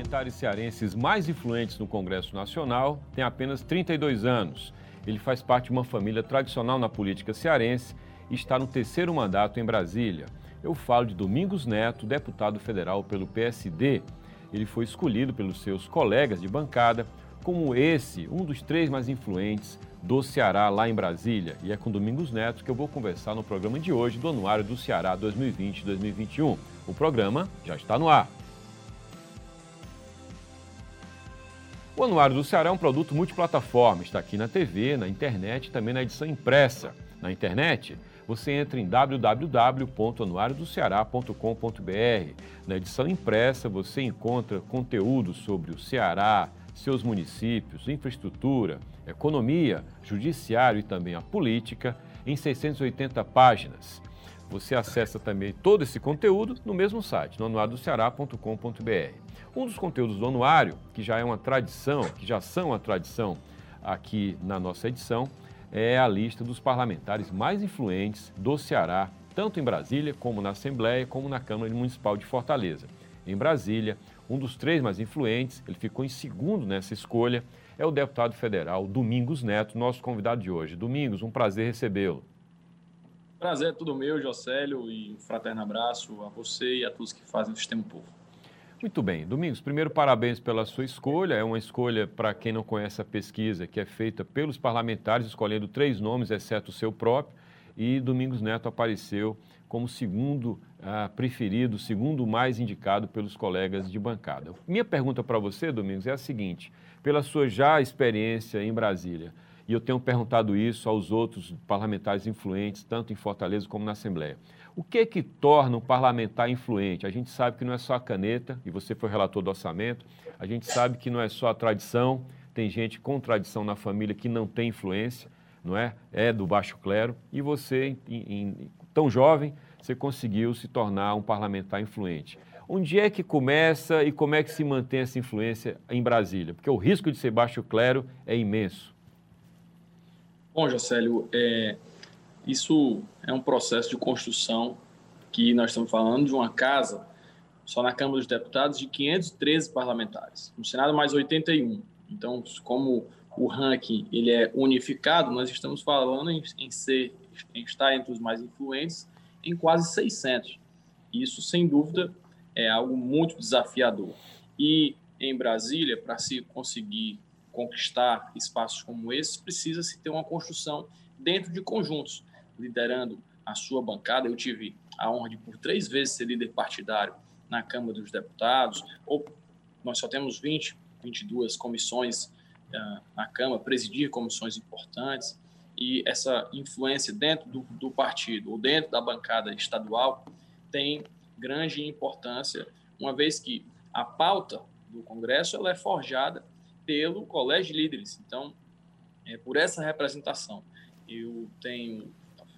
parlamentares cearenses mais influentes no Congresso Nacional tem apenas 32 anos. Ele faz parte de uma família tradicional na política cearense e está no terceiro mandato em Brasília. Eu falo de Domingos Neto, deputado federal pelo PSD. Ele foi escolhido pelos seus colegas de bancada como esse, um dos três mais influentes do Ceará lá em Brasília. E é com Domingos Neto que eu vou conversar no programa de hoje do Anuário do Ceará 2020-2021. O programa já está no ar. O Anuário do Ceará é um produto multiplataforma, está aqui na TV, na internet e também na edição impressa. Na internet, você entra em www.anuariodoceará.com.br. Na edição impressa, você encontra conteúdo sobre o Ceará, seus municípios, infraestrutura, economia, judiciário e também a política em 680 páginas. Você acessa também todo esse conteúdo no mesmo site, no anuariodoceará.com.br. Um dos conteúdos do anuário, que já é uma tradição, que já são uma tradição aqui na nossa edição, é a lista dos parlamentares mais influentes do Ceará, tanto em Brasília, como na Assembleia, como na Câmara Municipal de Fortaleza. Em Brasília, um dos três mais influentes, ele ficou em segundo nessa escolha, é o deputado federal Domingos Neto, nosso convidado de hoje. Domingos, um prazer recebê-lo. Prazer é tudo meu, Jocélio, e um fraterno abraço a você e a todos que fazem o Sistema Povo. Muito bem. Domingos, primeiro parabéns pela sua escolha. É uma escolha, para quem não conhece a pesquisa, que é feita pelos parlamentares, escolhendo três nomes, exceto o seu próprio. E Domingos Neto apareceu como segundo ah, preferido, segundo mais indicado pelos colegas de bancada. Minha pergunta para você, Domingos, é a seguinte: pela sua já experiência em Brasília, e eu tenho perguntado isso aos outros parlamentares influentes, tanto em Fortaleza como na Assembleia. O que é que torna um parlamentar influente? A gente sabe que não é só a caneta, e você foi relator do orçamento, a gente sabe que não é só a tradição, tem gente com tradição na família que não tem influência, não é? É do baixo clero, e você, em, em, tão jovem, você conseguiu se tornar um parlamentar influente. Onde é que começa e como é que se mantém essa influência em Brasília? Porque o risco de ser baixo clero é imenso. Bom, Jocélio, é, isso é um processo de construção que nós estamos falando de uma casa, só na Câmara dos Deputados, de 513 parlamentares. No Senado, mais 81. Então, como o ranking ele é unificado, nós estamos falando em, em ser, em estar entre os mais influentes em quase 600. Isso, sem dúvida, é algo muito desafiador. E em Brasília, para se conseguir conquistar espaços como esses, precisa-se ter uma construção dentro de conjuntos, liderando a sua bancada. Eu tive a honra de, por três vezes, ser líder partidário na Câmara dos Deputados, ou nós só temos 20, 22 comissões uh, na Câmara, presidir comissões importantes e essa influência dentro do, do partido ou dentro da bancada estadual tem grande importância, uma vez que a pauta do Congresso ela é forjada pelo Colégio de Líderes. Então, é por essa representação, eu tenho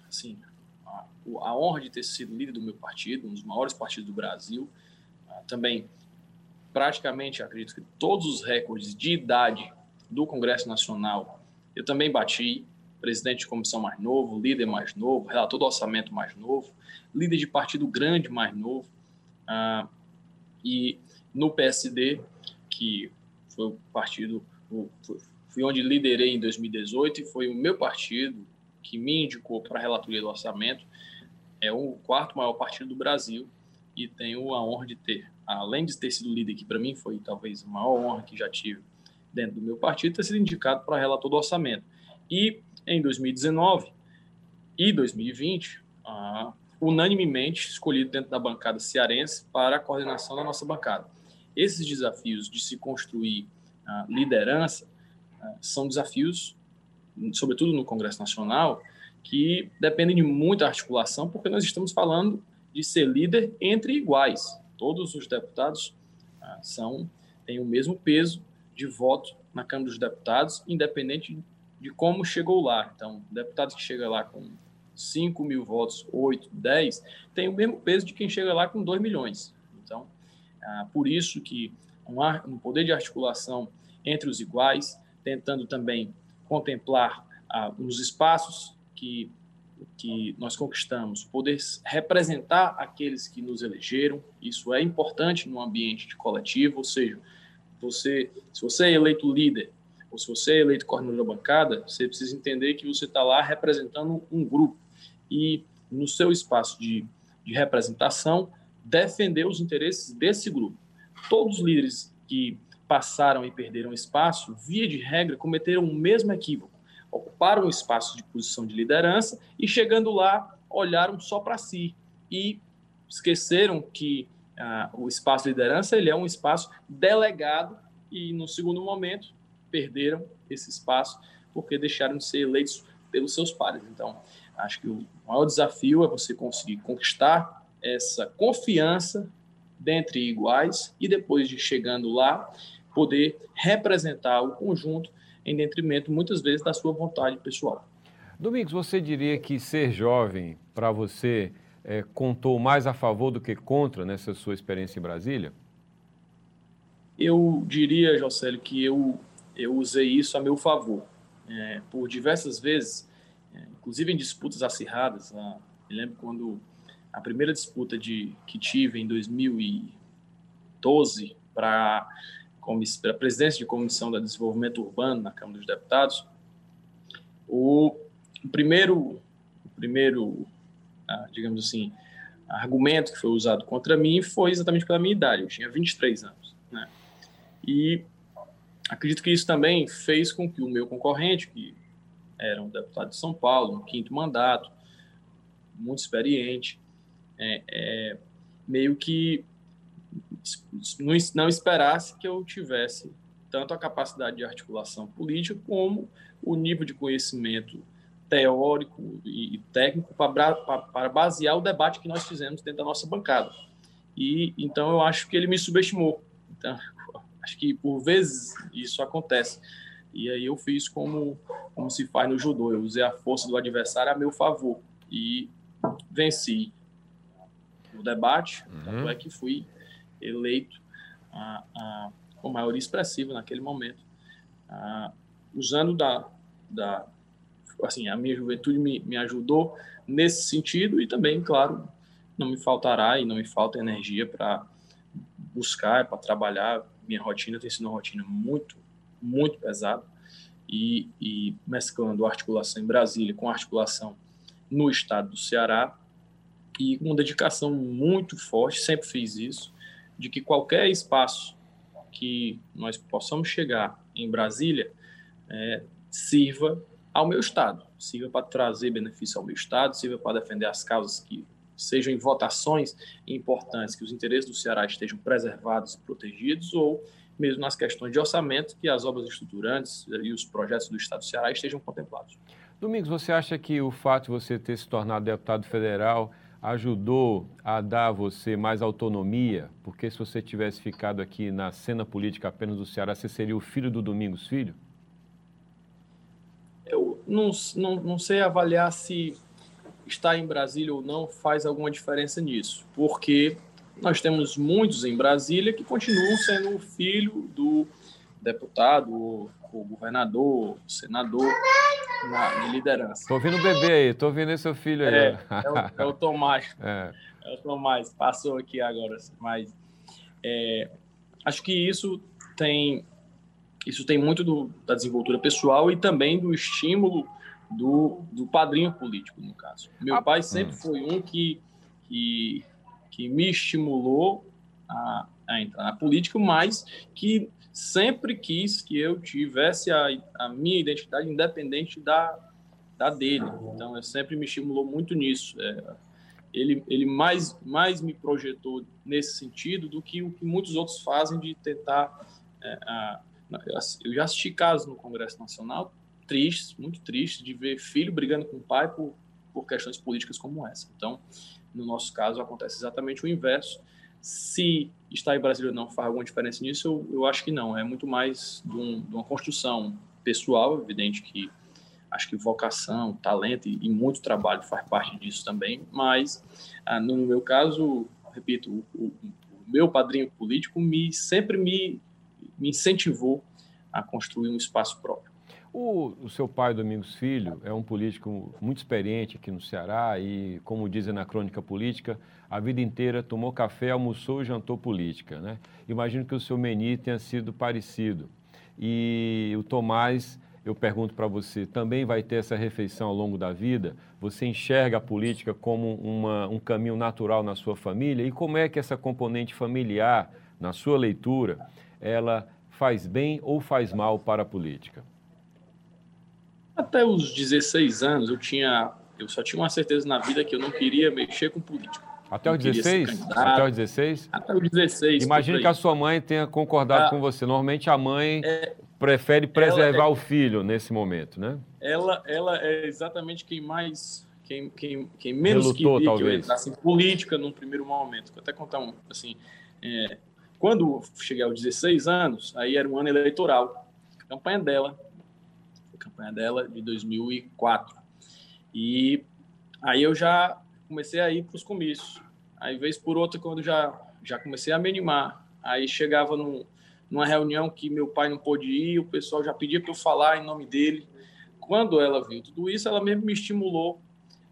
assim, a, a honra de ter sido líder do meu partido, um dos maiores partidos do Brasil. Ah, também, praticamente, acredito que todos os recordes de idade do Congresso Nacional eu também bati presidente de comissão mais novo, líder mais novo, relator do orçamento mais novo, líder de partido grande mais novo. Ah, e no PSD, que foi o partido, fui onde liderei em 2018 e foi o meu partido que me indicou para a relatoria do orçamento, é o quarto maior partido do Brasil e tenho a honra de ter, além de ter sido líder, que para mim foi talvez a maior honra que já tive dentro do meu partido, ter sido indicado para relator do orçamento. E em 2019 e 2020, ah, unanimemente escolhido dentro da bancada cearense para a coordenação da nossa bancada. Esses desafios de se construir liderança ah, são desafios, sobretudo no Congresso Nacional, que dependem de muita articulação, porque nós estamos falando de ser líder entre iguais. Todos os deputados ah, são têm o mesmo peso de voto na Câmara dos Deputados, independente de como chegou lá. Então, deputado que chega lá com 5 mil votos, 8, 10, tem o mesmo peso de quem chega lá com 2 milhões. Ah, por isso que um, um poder de articulação entre os iguais, tentando também contemplar ah, os espaços que que nós conquistamos, poder representar aqueles que nos elegeram, isso é importante no ambiente de coletivo, ou seja, você, se você é eleito líder ou se você é eleito coordenador da bancada, você precisa entender que você está lá representando um grupo. E no seu espaço de, de representação defender os interesses desse grupo. Todos os líderes que passaram e perderam espaço, via de regra, cometeram o mesmo equívoco ocuparam o espaço de posição de liderança e, chegando lá, olharam só para si e esqueceram que ah, o espaço de liderança ele é um espaço delegado e, no segundo momento, perderam esse espaço porque deixaram de ser eleitos pelos seus pares. Então, acho que o maior desafio é você conseguir conquistar essa confiança dentre iguais e depois de chegando lá, poder representar o conjunto em detrimento, muitas vezes, da sua vontade pessoal. Domingos, você diria que ser jovem, para você, é, contou mais a favor do que contra nessa sua experiência em Brasília? Eu diria, Jocélio, que eu, eu usei isso a meu favor. É, por diversas vezes, é, inclusive em disputas acirradas. Me lembro quando a primeira disputa de, que tive em 2012 para a presidência de Comissão de Desenvolvimento Urbano na Câmara dos Deputados, o primeiro, o primeiro ah, digamos assim, argumento que foi usado contra mim foi exatamente pela minha idade, eu tinha 23 anos. Né? E acredito que isso também fez com que o meu concorrente, que era um deputado de São Paulo, um quinto mandato, muito experiente, é, é, meio que não esperasse que eu tivesse tanto a capacidade de articulação política como o nível de conhecimento teórico e técnico para basear o debate que nós fizemos dentro da nossa bancada. E então eu acho que ele me subestimou. Então, acho que por vezes isso acontece. E aí eu fiz como como se faz no judô, eu usei a força do adversário a meu favor e venci o debate, uhum. tanto é que fui eleito a, a, com maioria expressiva naquele momento, a, usando da, da assim a minha juventude me, me ajudou nesse sentido e também claro não me faltará e não me falta energia para buscar para trabalhar minha rotina tem sido uma rotina muito muito pesada e, e mesclando articulação em Brasília com articulação no estado do Ceará e com dedicação muito forte sempre fiz isso de que qualquer espaço que nós possamos chegar em Brasília é, sirva ao meu Estado, sirva para trazer benefício ao meu Estado, sirva para defender as causas que sejam em votações importantes, que os interesses do Ceará estejam preservados e protegidos, ou mesmo nas questões de orçamento, que as obras estruturantes e os projetos do Estado do Ceará estejam contemplados. Domingos, você acha que o fato de você ter se tornado deputado federal ajudou a dar a você mais autonomia? Porque se você tivesse ficado aqui na cena política apenas do Ceará, você seria o filho do Domingos Filho? Eu não, não, não sei avaliar se estar em Brasília ou não faz alguma diferença nisso, porque nós temos muitos em Brasília que continuam sendo o filho do deputado, governador, senador, na, liderança. Tô ouvindo o bebê aí, tô ouvindo seu filho aí. É, é, o, é o Tomás. É. é. o Tomás, passou aqui agora. Mas é, acho que isso tem, isso tem muito do, da desenvoltura pessoal e também do estímulo do, do padrinho político, no caso. Meu ah, pai sempre hum. foi um que, que, que me estimulou a, a entrar na política, mas que sempre quis que eu tivesse a, a minha identidade independente da, da dele. Então, eu sempre me estimulou muito nisso. É, ele, ele mais, mais me projetou nesse sentido do que o que muitos outros fazem de tentar. É, a, eu já assisti casos no Congresso Nacional tristes, muito tristes, de ver filho brigando com o pai por, por questões políticas como essa. Então, no nosso caso, acontece exatamente o inverso. Se estar em Brasília ou não faz alguma diferença nisso, eu, eu acho que não. É muito mais de, um, de uma construção pessoal, evidente que acho que vocação, talento e, e, muito trabalho faz parte disso também, mas ah, no meu caso, repito, o, o, o, meu padrinho político me sempre me, me incentivou a construir um espaço próprio. O, o, seu pai, Domingos Filho, é um político muito experiente aqui no Ceará e, como dizem na crônica política, a vida inteira tomou café, almoçou e jantou política. Né? Imagino que o seu meni tenha sido parecido. E o Tomás, eu pergunto para você, também vai ter essa refeição ao longo da vida? Você enxerga a política como uma, um caminho natural na sua família? E como é que essa componente familiar, na sua leitura, ela faz bem ou faz mal para a política? Até os 16 anos eu tinha, eu só tinha uma certeza na vida que eu não queria mexer com política. Até os 16? Até os 16? Até os 16. Imagina que a sua mãe tenha concordado ah, com você. Normalmente a mãe é, prefere preservar é, o filho nesse momento, né? Ela, ela é exatamente quem mais, quem, quem, quem menos Relutou, queria talvez. que eu entrasse em política num primeiro momento. Vou até contar um, assim, é, quando cheguei aos 16 anos, aí era um ano eleitoral. Campanha dela campanha dela de 2004. E aí eu já comecei a ir para os comícios. Aí, vez por outra, quando já, já comecei a me animar, aí chegava num, numa reunião que meu pai não pôde ir, o pessoal já pedia para eu falar em nome dele. Quando ela viu tudo isso, ela mesmo me estimulou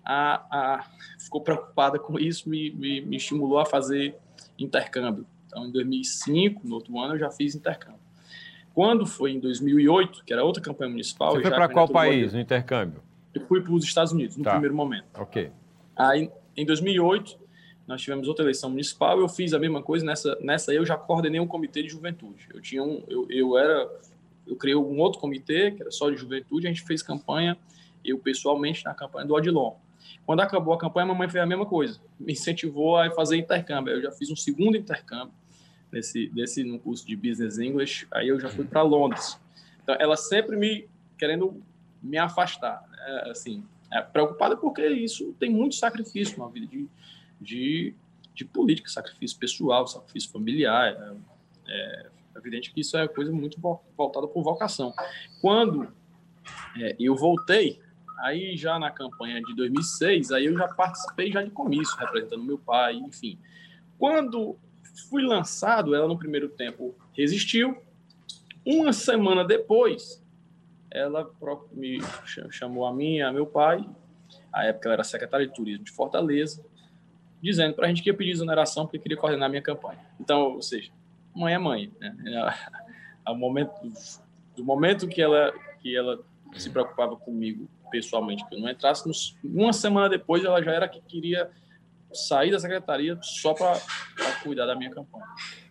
a, a ficou preocupada com isso, me, me, me estimulou a fazer intercâmbio. Então, em 2005, no outro ano, eu já fiz intercâmbio. Quando foi em 2008, que era outra campanha municipal... Você foi para qual país no intercâmbio? Eu fui para os Estados Unidos, no tá. primeiro momento. Ok. Aí, em 2008, nós tivemos outra eleição municipal, eu fiz a mesma coisa, nessa, nessa eu já coordenei um comitê de juventude. Eu tinha um... Eu, eu era... Eu criei um outro comitê, que era só de juventude, a gente fez campanha, eu pessoalmente, na campanha do Odilon. Quando acabou a campanha, a mamãe fez a mesma coisa, me incentivou a fazer intercâmbio. Eu já fiz um segundo intercâmbio, nesse, desse no curso de Business English, aí eu já fui para Londres. Então, ela sempre me querendo me afastar, né? assim, é, preocupada porque isso tem muito sacrifício na vida de, de, de política, sacrifício pessoal, sacrifício familiar. É, é evidente que isso é coisa muito voltada por vocação. Quando é, eu voltei, aí já na campanha de 2006, aí eu já participei já de comício, representando meu pai, enfim. Quando fui lançado, ela no primeiro tempo resistiu. Uma semana depois, ela me chamou a mim a meu pai, a época ela era secretária de turismo de Fortaleza, dizendo para a gente que ia pedir exoneração porque queria coordenar a minha campanha. Então, ou seja, mãe é mãe. Né? Ao momento, do momento que ela, que ela se preocupava comigo pessoalmente, que eu não entrasse, uma semana depois ela já era que queria sair da secretaria só para cuidar da minha campanha.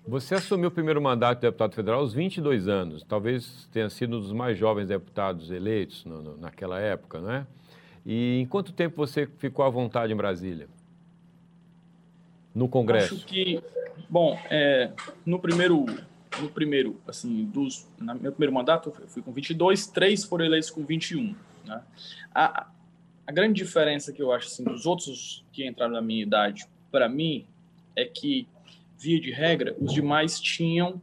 Você assumiu o primeiro mandato de deputado federal aos 22 anos, talvez tenha sido um dos mais jovens deputados eleitos no, no, naquela época, não é? E em quanto tempo você ficou à vontade em Brasília? No Congresso? Acho que, bom, é, no primeiro, no primeiro, assim, dos, no meu primeiro mandato eu fui com 22, três foram eleitos com 21, né? A, a grande diferença que eu acho assim, dos outros que entraram na minha idade, para mim, é que, via de regra, os demais tinham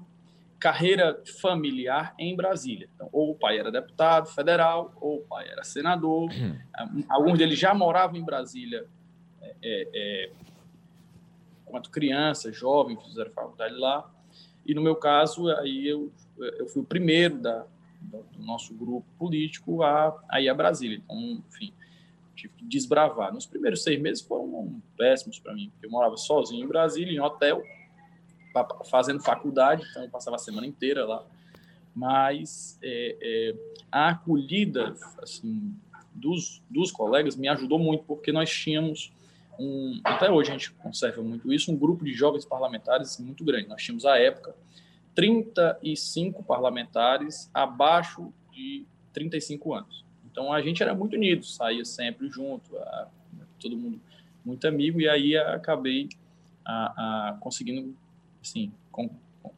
carreira familiar em Brasília. Então, ou o pai era deputado federal, ou o pai era senador. Uhum. Alguns deles já moravam em Brasília é, é, enquanto criança, jovem, fizeram faculdade lá. E no meu caso, aí eu, eu fui o primeiro da, do nosso grupo político a, a ir a Brasília. Então, enfim, tive que desbravar. Nos primeiros seis meses foram péssimos para mim, porque eu morava sozinho em Brasília, em hotel, fazendo faculdade, então eu passava a semana inteira lá. Mas é, é, a acolhida assim, dos, dos colegas me ajudou muito, porque nós tínhamos um, até hoje a gente conserva muito isso, um grupo de jovens parlamentares muito grande. Nós tínhamos, à época, 35 parlamentares abaixo de 35 anos. Então a gente era muito unido, saía sempre junto, a, todo mundo muito amigo, e aí acabei a, a conseguindo assim, com,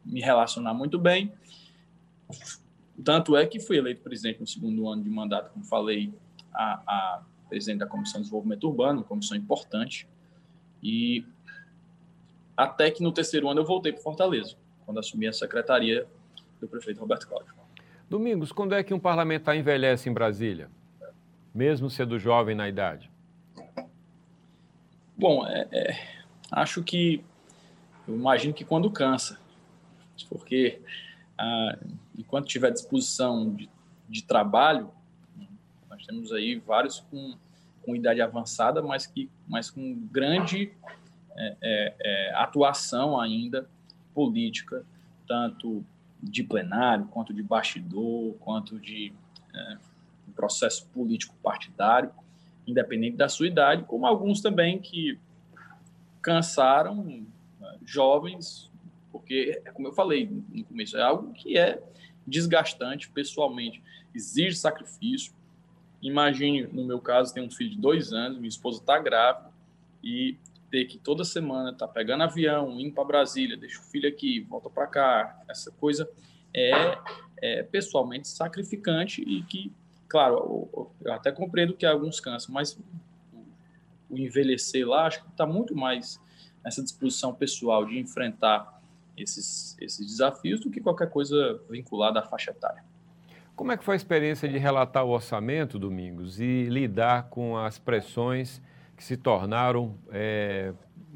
me relacionar muito bem. Tanto é que fui eleito presidente no segundo ano de mandato, como falei, a, a presidente da Comissão de Desenvolvimento Urbano, uma comissão importante. E até que no terceiro ano eu voltei para Fortaleza, quando assumi a secretaria do prefeito Roberto Cláudio. Domingos, quando é que um parlamentar envelhece em Brasília, mesmo sendo jovem na idade? Bom, é, é, acho que eu imagino que quando cansa, porque ah, enquanto tiver disposição de, de trabalho, nós temos aí vários com, com idade avançada, mas, que, mas com grande é, é, é, atuação ainda política, tanto de plenário, quanto de bastidor, quanto de é, processo político partidário, independente da sua idade, como alguns também que cansaram né, jovens, porque, como eu falei no começo, é algo que é desgastante pessoalmente, exige sacrifício. Imagine, no meu caso, tem um filho de dois anos, minha esposa está grávida e ter que toda semana estar tá pegando avião, indo para Brasília, deixa o filho aqui, volta para cá, essa coisa é, é, pessoalmente sacrificante e que, claro, eu até compreendo que alguns cansam, mas o envelhecer lá, acho que está muito mais nessa disposição pessoal de enfrentar esses, esses desafios do que qualquer coisa vinculada à faixa etária. Como é que foi a experiência de relatar o orçamento, Domingos, e lidar com as pressões que se tornaram, é,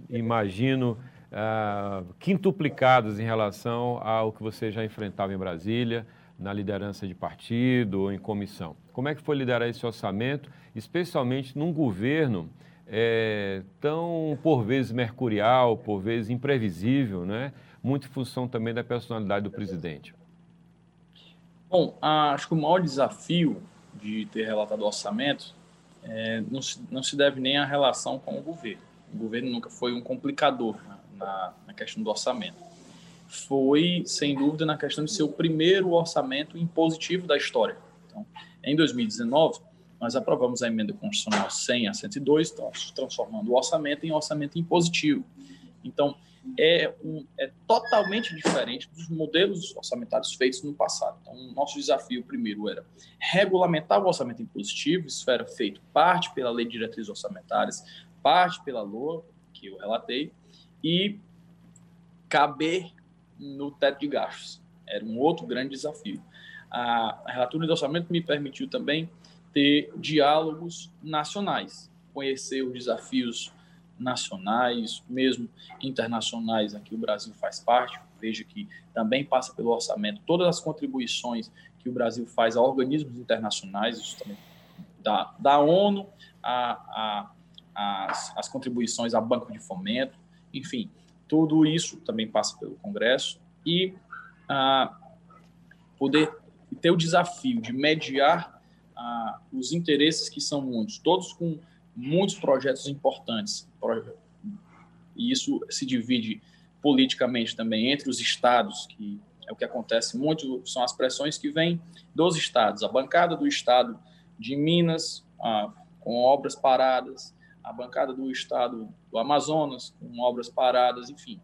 imagino, uh, quintuplicadas em relação ao que você já enfrentava em Brasília, na liderança de partido ou em comissão? Como é que foi liderar esse orçamento, especialmente num governo é, tão, por vezes, mercurial, por vezes imprevisível, né? muito em função também da personalidade do presidente? Bom, acho que o maior desafio de ter relatado orçamento é, não, se, não se deve nem à relação com o governo. O governo nunca foi um complicador na, na questão do orçamento. Foi, sem dúvida, na questão de ser o primeiro orçamento impositivo da história. Então, em 2019, nós aprovamos a emenda constitucional 100 a 102, transformando o orçamento em orçamento impositivo. Então, é, um, é totalmente diferente dos modelos orçamentários feitos no passado. Então, o nosso desafio primeiro era regulamentar o orçamento impositivo, isso era feito parte pela Lei de Diretrizes Orçamentárias, parte pela LOA, que eu relatei, e caber no teto de gastos. Era um outro grande desafio. A, relatura do orçamento me permitiu também ter diálogos nacionais, conhecer os desafios nacionais, mesmo internacionais, aqui o Brasil faz parte. Veja que também passa pelo orçamento todas as contribuições que o Brasil faz a organismos internacionais, isso também da, da ONU, a, a, as, as contribuições a Banco de Fomento, enfim, tudo isso também passa pelo Congresso e poder ter o desafio de mediar os interesses que são muitos, todos com muitos projetos importantes. E isso se divide politicamente também entre os estados, que é o que acontece muito, são as pressões que vêm dos estados. A bancada do estado de Minas, ah, com obras paradas, a bancada do estado do Amazonas, com obras paradas, enfim.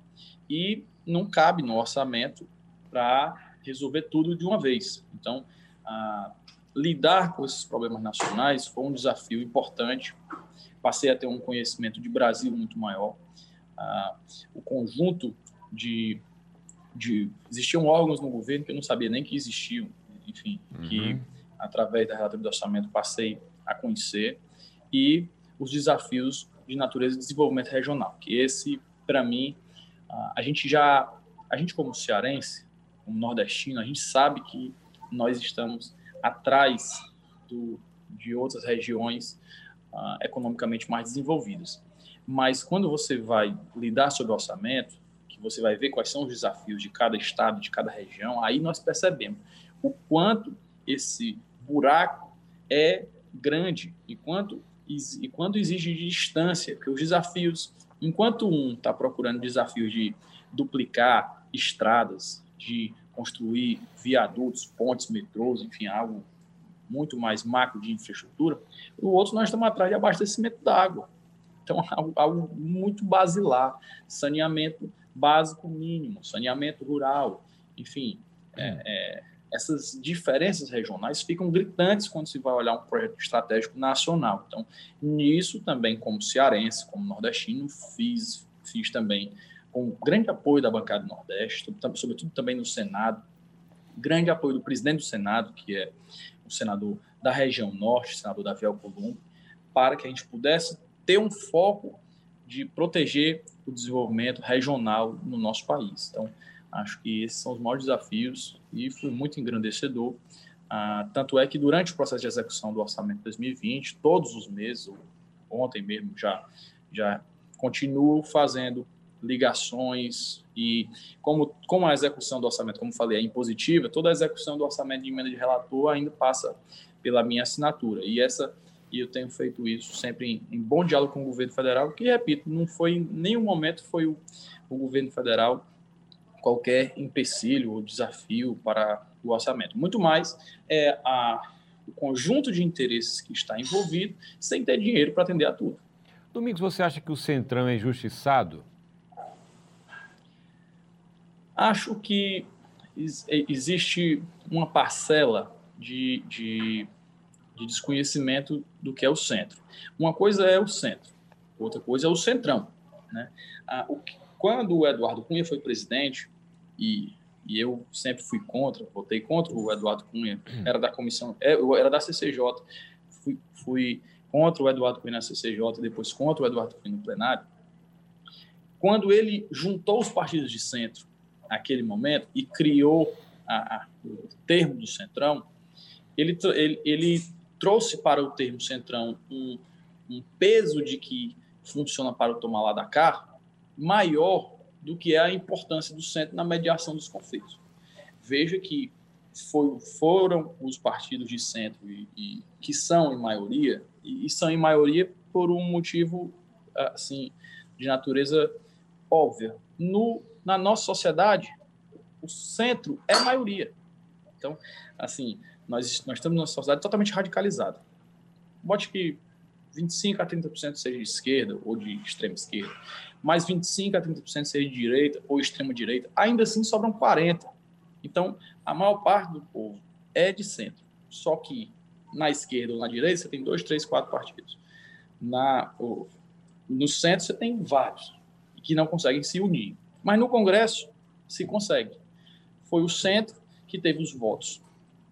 E não cabe no orçamento para resolver tudo de uma vez. Então, ah, lidar com esses problemas nacionais foi um desafio importante. Passei a ter um conhecimento de Brasil muito maior. Ah, o conjunto de, de. Existiam órgãos no governo que eu não sabia nem que existiam, enfim, uhum. que através da relatoria do orçamento passei a conhecer. E os desafios de natureza de desenvolvimento regional, que esse, para mim, ah, a gente já, a gente como cearense, como nordestino, a gente sabe que nós estamos atrás do, de outras regiões uh, economicamente mais desenvolvidas. Mas quando você vai lidar sobre orçamento, que você vai ver quais são os desafios de cada estado, de cada região, aí nós percebemos o quanto esse buraco é grande e quanto e quando exige distância, porque os desafios, enquanto um está procurando desafios de duplicar estradas, de construir viadutos, pontes, metrôs, enfim, algo muito mais macro de infraestrutura, o outro nós estamos atrás de abastecimento d'água. Então, algo, algo muito basilar, saneamento básico mínimo, saneamento rural, enfim, é, é, essas diferenças regionais ficam gritantes quando se vai olhar um projeto estratégico nacional. Então, nisso também, como cearense, como nordestino, fiz, fiz também com grande apoio da bancada do Nordeste, sobretudo também no Senado, grande apoio do presidente do Senado, que é senador da região norte, senador Davi Alcolumbre, para que a gente pudesse ter um foco de proteger o desenvolvimento regional no nosso país. Então, acho que esses são os maiores desafios e foi muito engrandecedor Ah, tanto é que durante o processo de execução do orçamento de 2020, todos os meses, ontem mesmo já, já continuo fazendo ligações e como, como a execução do orçamento, como falei, é impositiva, toda a execução do orçamento de emenda de relator ainda passa pela minha assinatura. E essa e eu tenho feito isso sempre em, em bom diálogo com o governo federal, que, repito, não foi em nenhum momento foi o, o governo federal qualquer empecilho ou desafio para o orçamento. Muito mais é a, o conjunto de interesses que está envolvido sem ter dinheiro para atender a tudo. Domingos, você acha que o Centrão é injustiçado? Acho que existe uma parcela de, de, de, desconhecimento do que é o centro. Uma coisa é o centro, outra coisa é o centrão. Né? Ah, o, quando o Eduardo Cunha foi presidente, e, e eu sempre fui contra, votei contra o Eduardo Cunha, era da comissão, é, era da CCJ, fui, fui contra o Eduardo Cunha na CCJ, depois contra o Eduardo Cunha no plenário, quando ele juntou os partidos de centro naquele momento e criou a, a, o termo do centrão, ele, ele, ele, trouxe para o termo centrão um, um peso de que funciona para o tomar lá da cá maior do que é a importância do centro na mediação dos conflitos. Veja que foi, foram os partidos de centro e, e que são em maioria e, e, são em maioria por um motivo assim de natureza óbvia. No, na nossa sociedade, o centro é maioria. Então, assim, nós, nós estamos numa sociedade totalmente radicalizada. Bote que 25 a 30% seja de esquerda ou de extrema esquerda, mais 25 a 30% seja de direita ou extrema direita, ainda assim sobram 40. Então, a maior parte do povo é de centro. Só que na esquerda ou na direita você tem dois, três, quatro partidos. Na, no centro você tem vários que não conseguem se unir. Mas no Congresso se consegue. Foi o centro que teve os votos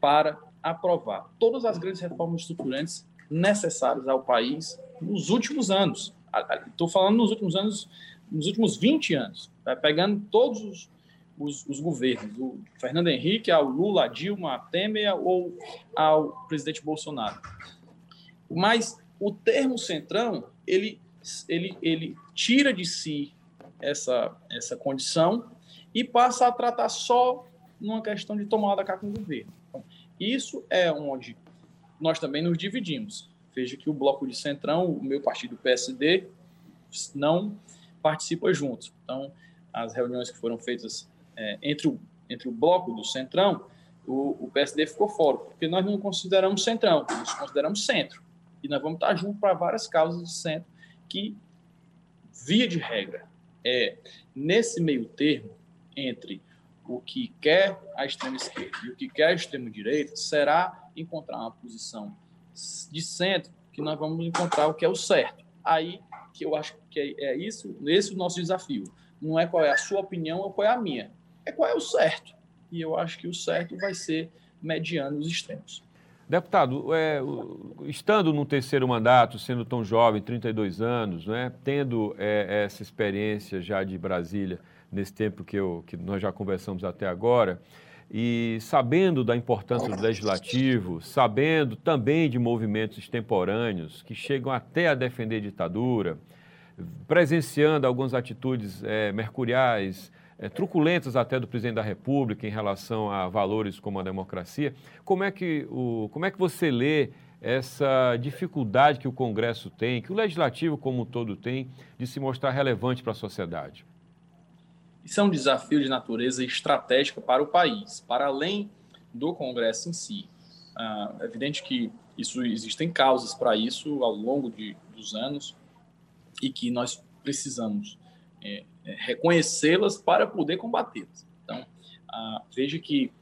para aprovar todas as grandes reformas estruturantes necessárias ao país nos últimos anos. Estou falando nos últimos anos, nos últimos 20 anos, tá? pegando todos os, os, os, governos, do Fernando Henrique ao Lula, a Dilma, a Temer ou ao presidente Bolsonaro. Mas o termo centrão, ele, ele, ele tira de si essa, essa condição e passa a tratar só numa questão de tomada cá com o governo. Então, isso é onde nós também nos dividimos. Veja que o bloco de centrão, o meu partido PSD, não participa junto. Então, as reuniões que foram feitas é, entre, o, entre o bloco do centrão, o, o, PSD ficou fora, porque nós não consideramos centrão, nós consideramos centro. E nós vamos estar juntos para várias causas de centro que, via de regra, é nesse meio termo entre o que quer a extrema esquerda e o que quer a extrema direita, será encontrar uma posição de centro que nós vamos encontrar o que é o certo. Aí que eu acho que é, é isso, esse é o nosso desafio. Não é qual é a sua opinião ou qual é a minha, é qual é o certo. E eu acho que o certo vai ser mediando os extremos. Deputado, é, estando no terceiro mandato, sendo tão jovem, 32 anos, né, tendo é, essa experiência já de Brasília, nesse tempo que, eu, que nós já conversamos até agora, e sabendo da importância do legislativo, sabendo também de movimentos extemporâneos que chegam até a defender a ditadura, presenciando algumas atitudes é, mercuriais, é, truculentas até do presidente da República em relação a valores como a democracia, como é que, o, como é que você lê essa dificuldade que o Congresso tem, que o Legislativo como um todo tem, de se mostrar relevante para a sociedade? Isso é um desafio de natureza estratégica para o país, para além do Congresso em si. Ah, é evidente que isso existem causas para isso ao longo de, dos anos e que nós precisamos é, é, reconhecê-las para poder combatê-las. Então, ah, veja que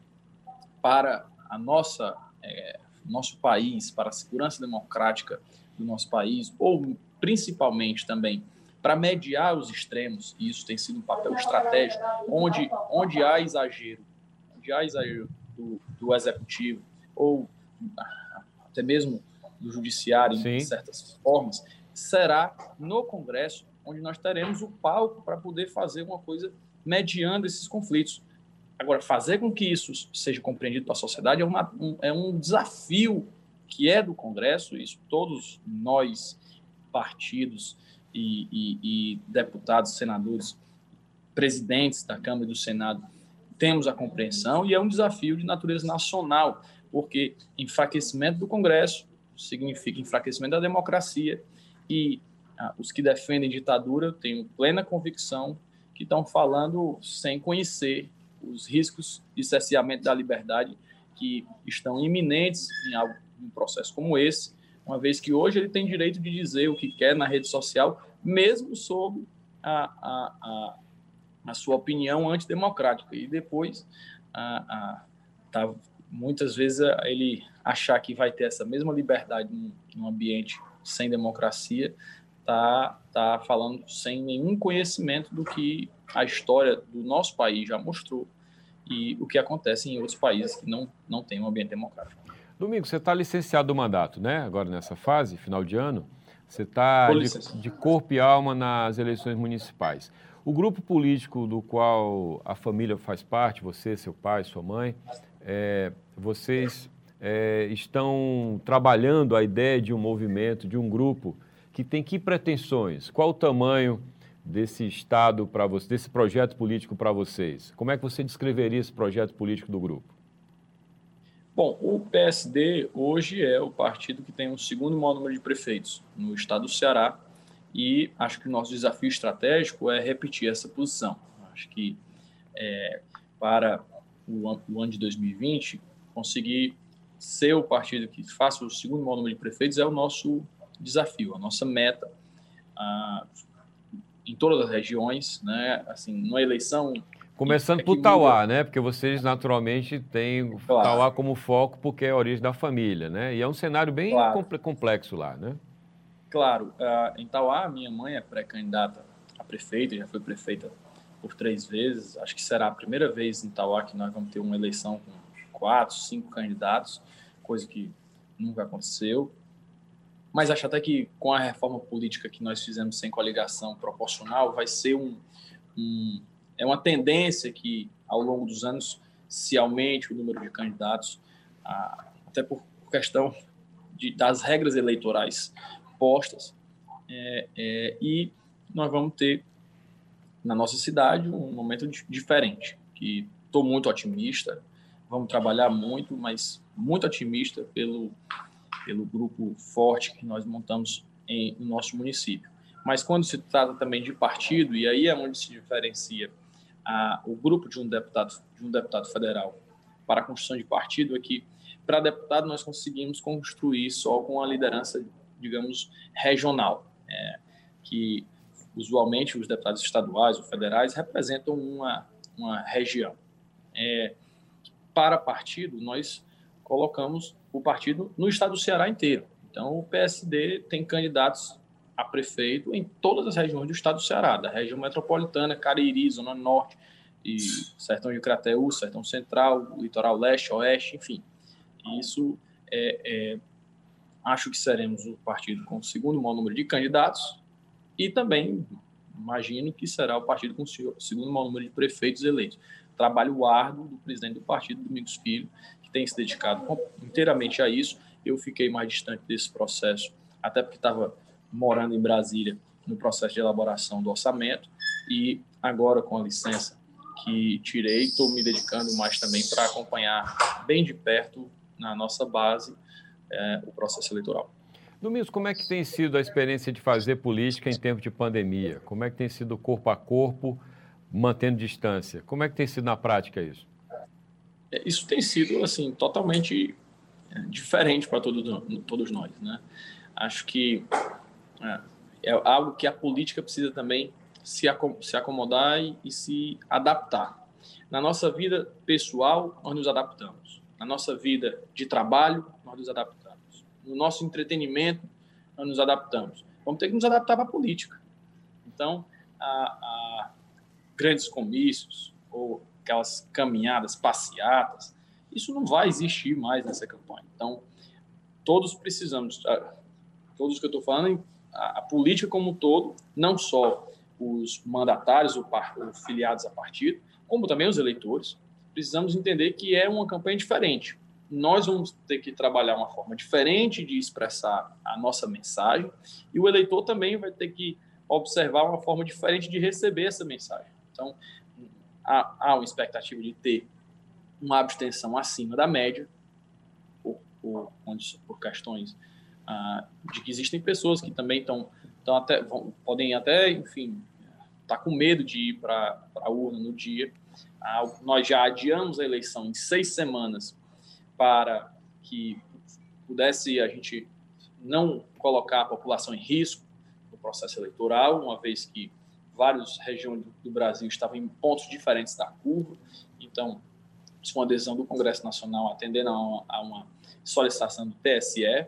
para a nossa é, nosso país, para a segurança democrática do nosso país, ou principalmente também para mediar os extremos, e isso tem sido um papel estratégico, onde, onde há exagero, onde há exagero do, do executivo, ou até mesmo do judiciário, Sim. em certas formas, será no Congresso onde nós teremos o palco para poder fazer uma coisa mediando esses conflitos. Agora, fazer com que isso seja compreendido pela sociedade é, uma, um, é um desafio que é do Congresso, isso todos nós, partidos e, e, e deputados, senadores, presidentes da Câmara e do Senado, temos a compreensão e é um desafio de natureza nacional, porque enfraquecimento do Congresso significa enfraquecimento da democracia e os que defendem ditadura, tenho plena convicção que estão falando sem conhecer os riscos de cerceamento da liberdade que estão iminentes em um processo como esse, uma vez que hoje ele tem direito de dizer o que quer na rede social, mesmo sob a, a, a, a sua opinião antidemocrática. E depois, a, a, tá, muitas vezes, ele achar que vai ter essa mesma liberdade num, num ambiente sem democracia, tá, tá falando sem nenhum conhecimento do que a história do nosso país já mostrou e o que acontece em outros países que não, não têm um ambiente democrático. Domingo, você está licenciado do mandato, né? Agora nessa fase, final de ano, você está de, de, corpo e alma nas eleições municipais. O grupo político do qual a família faz parte, você, seu pai, sua mãe, é, vocês é, estão trabalhando a ideia de um movimento, de um grupo que tem que pretensões? Qual o tamanho desse Estado para você, desse projeto político para vocês? Como é que você descreveria esse projeto político do grupo? Bom, o PSD hoje é o partido que tem o segundo maior número de prefeitos no estado do Ceará e acho que o nosso desafio estratégico é repetir essa posição. Acho que é, para o ano, o ano de 2020, conseguir ser o partido que faça o segundo maior número de prefeitos é o nosso desafio, a nossa meta ah, em todas as regiões, né? Assim, numa eleição Começando é por Tauá, né? Porque vocês naturalmente têm claro. Tauá como foco porque é a origem da família, né? E é um cenário bem claro. complexo lá, né? Claro. Uh, em Tauá, minha mãe é pré-candidata a prefeita, já foi prefeita por três vezes. Acho que será a primeira vez em Tauá que nós vamos ter uma eleição com quatro, cinco candidatos, coisa que nunca aconteceu mas acho até que com a reforma política que nós fizemos sem coligação proporcional, vai ser um, um é uma tendência que ao longo dos anos se aumente o número de candidatos, até por questão de, das regras eleitorais postas, é, é, e nós vamos ter na nossa cidade um momento diferente, que estou muito otimista, vamos trabalhar muito, mas muito otimista pelo pelo grupo forte que nós montamos em, no nosso município. Mas quando se trata também de partido, e aí é onde se diferencia a, o grupo de um deputado de um deputado federal para a construção de partido, é que para deputado nós conseguimos construir só com a liderança, digamos, regional, é, que usualmente os deputados estaduais ou federais representam uma, uma região. É, para partido, nós colocamos o partido no estado do Ceará inteiro. Então, o PSD tem candidatos a prefeito em todas as regiões do estado do Ceará, da região metropolitana, Cariri, Zona Norte, e Sertão de Crateús, Sertão Central, Litoral Leste, Oeste, enfim. Isso é, é, acho que seremos o partido com o segundo maior número de candidatos e também imagino que será o partido com o segundo maior número de prefeitos eleitos. Trabalho árduo do presidente do partido, Domingos Filho, tem se dedicado inteiramente a isso. Eu fiquei mais distante desse processo, até porque estava morando em Brasília no processo de elaboração do orçamento e agora com a licença que tirei, estou me dedicando mais também para acompanhar bem de perto na nossa base é, o processo eleitoral. Domingos, como é que tem sido a experiência de fazer política em tempo de pandemia? Como é que tem sido corpo a corpo, mantendo distância? Como é que tem sido na prática isso? É, isso tem sido assim totalmente é, diferente para todos, todos nós, né? Acho que é, é, algo que a política precisa também se, acomodar e, e se adaptar. Na nossa vida pessoal, nós nos adaptamos. Na nossa vida de trabalho, nós nos adaptamos. No nosso entretenimento, nós nos adaptamos. Vamos ter que nos adaptar para a política. Então, a, a grandes comícios ou aquelas caminhadas, passeatas, isso não vai existir mais nessa campanha. Então, todos precisamos, todos que eu estou falando, a, política como um todo, não só os mandatários ou, filiados a partido, como também os eleitores, precisamos entender que é uma campanha diferente. Nós vamos ter que trabalhar uma forma diferente de expressar a nossa mensagem e o eleitor também vai ter que observar uma forma diferente de receber essa mensagem. Então, há, há uma expectativa de ter uma abstenção acima da média, por, por, por questões ah, de que existem pessoas que também estão, estão até, vão, podem até, enfim, estar tá com medo de ir para a urna no dia. Ah, nós já adiamos a eleição em seis semanas para que pudesse a gente não colocar a população em risco no processo eleitoral, uma vez que várias regiões do Brasil estavam em pontos diferentes da curva. Então, isso foi uma decisão do Congresso Nacional atendendo a uma, a uma solicitação do TSE,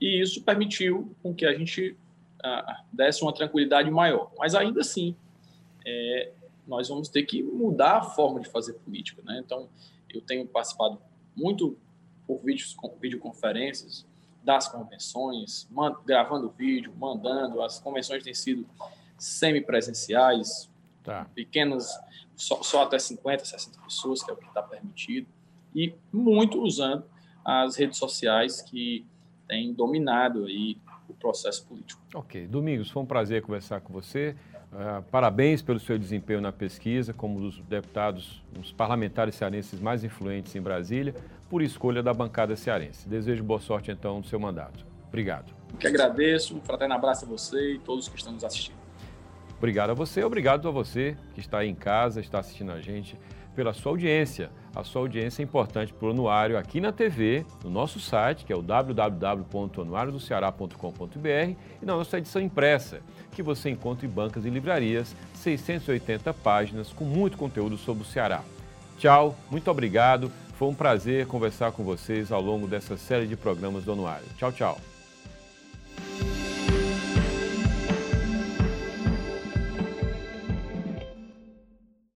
e isso permitiu com que a gente ah, desse uma tranquilidade maior. Mas ainda assim, é, nós vamos ter que mudar a forma de fazer política. Né? Então, eu tenho participado muito por vídeos, videoconferências das convenções, gravando vídeo, mandando. As convenções têm sido semipresenciais, tá. pequenas, só, só, até 50, 60 pessoas, que é o que está permitido, e muito usando as redes sociais que têm dominado aí o processo político. Ok. Domingos, foi um prazer conversar com você. Uh, parabéns pelo seu desempenho na pesquisa, como um dos deputados, os parlamentares cearenses mais influentes em Brasília, por escolha da bancada cearense. Desejo boa sorte, então, no seu mandato. Obrigado. Eu que agradeço, um fraterno abraço a você e todos que estão nos assistindo. Obrigado a você, obrigado a você que está aí em casa, está assistindo a gente, pela sua audiência. A sua audiência é importante para o Anuário aqui na TV, no nosso site, que é o www.anuariodoceará.com.br e na nossa edição impressa, que você encontra em bancas e livrarias, 680 páginas com muito conteúdo sobre o Ceará. Tchau, muito obrigado. Foi um prazer conversar com vocês ao longo dessa série de programas do Anuário. Tchau, tchau.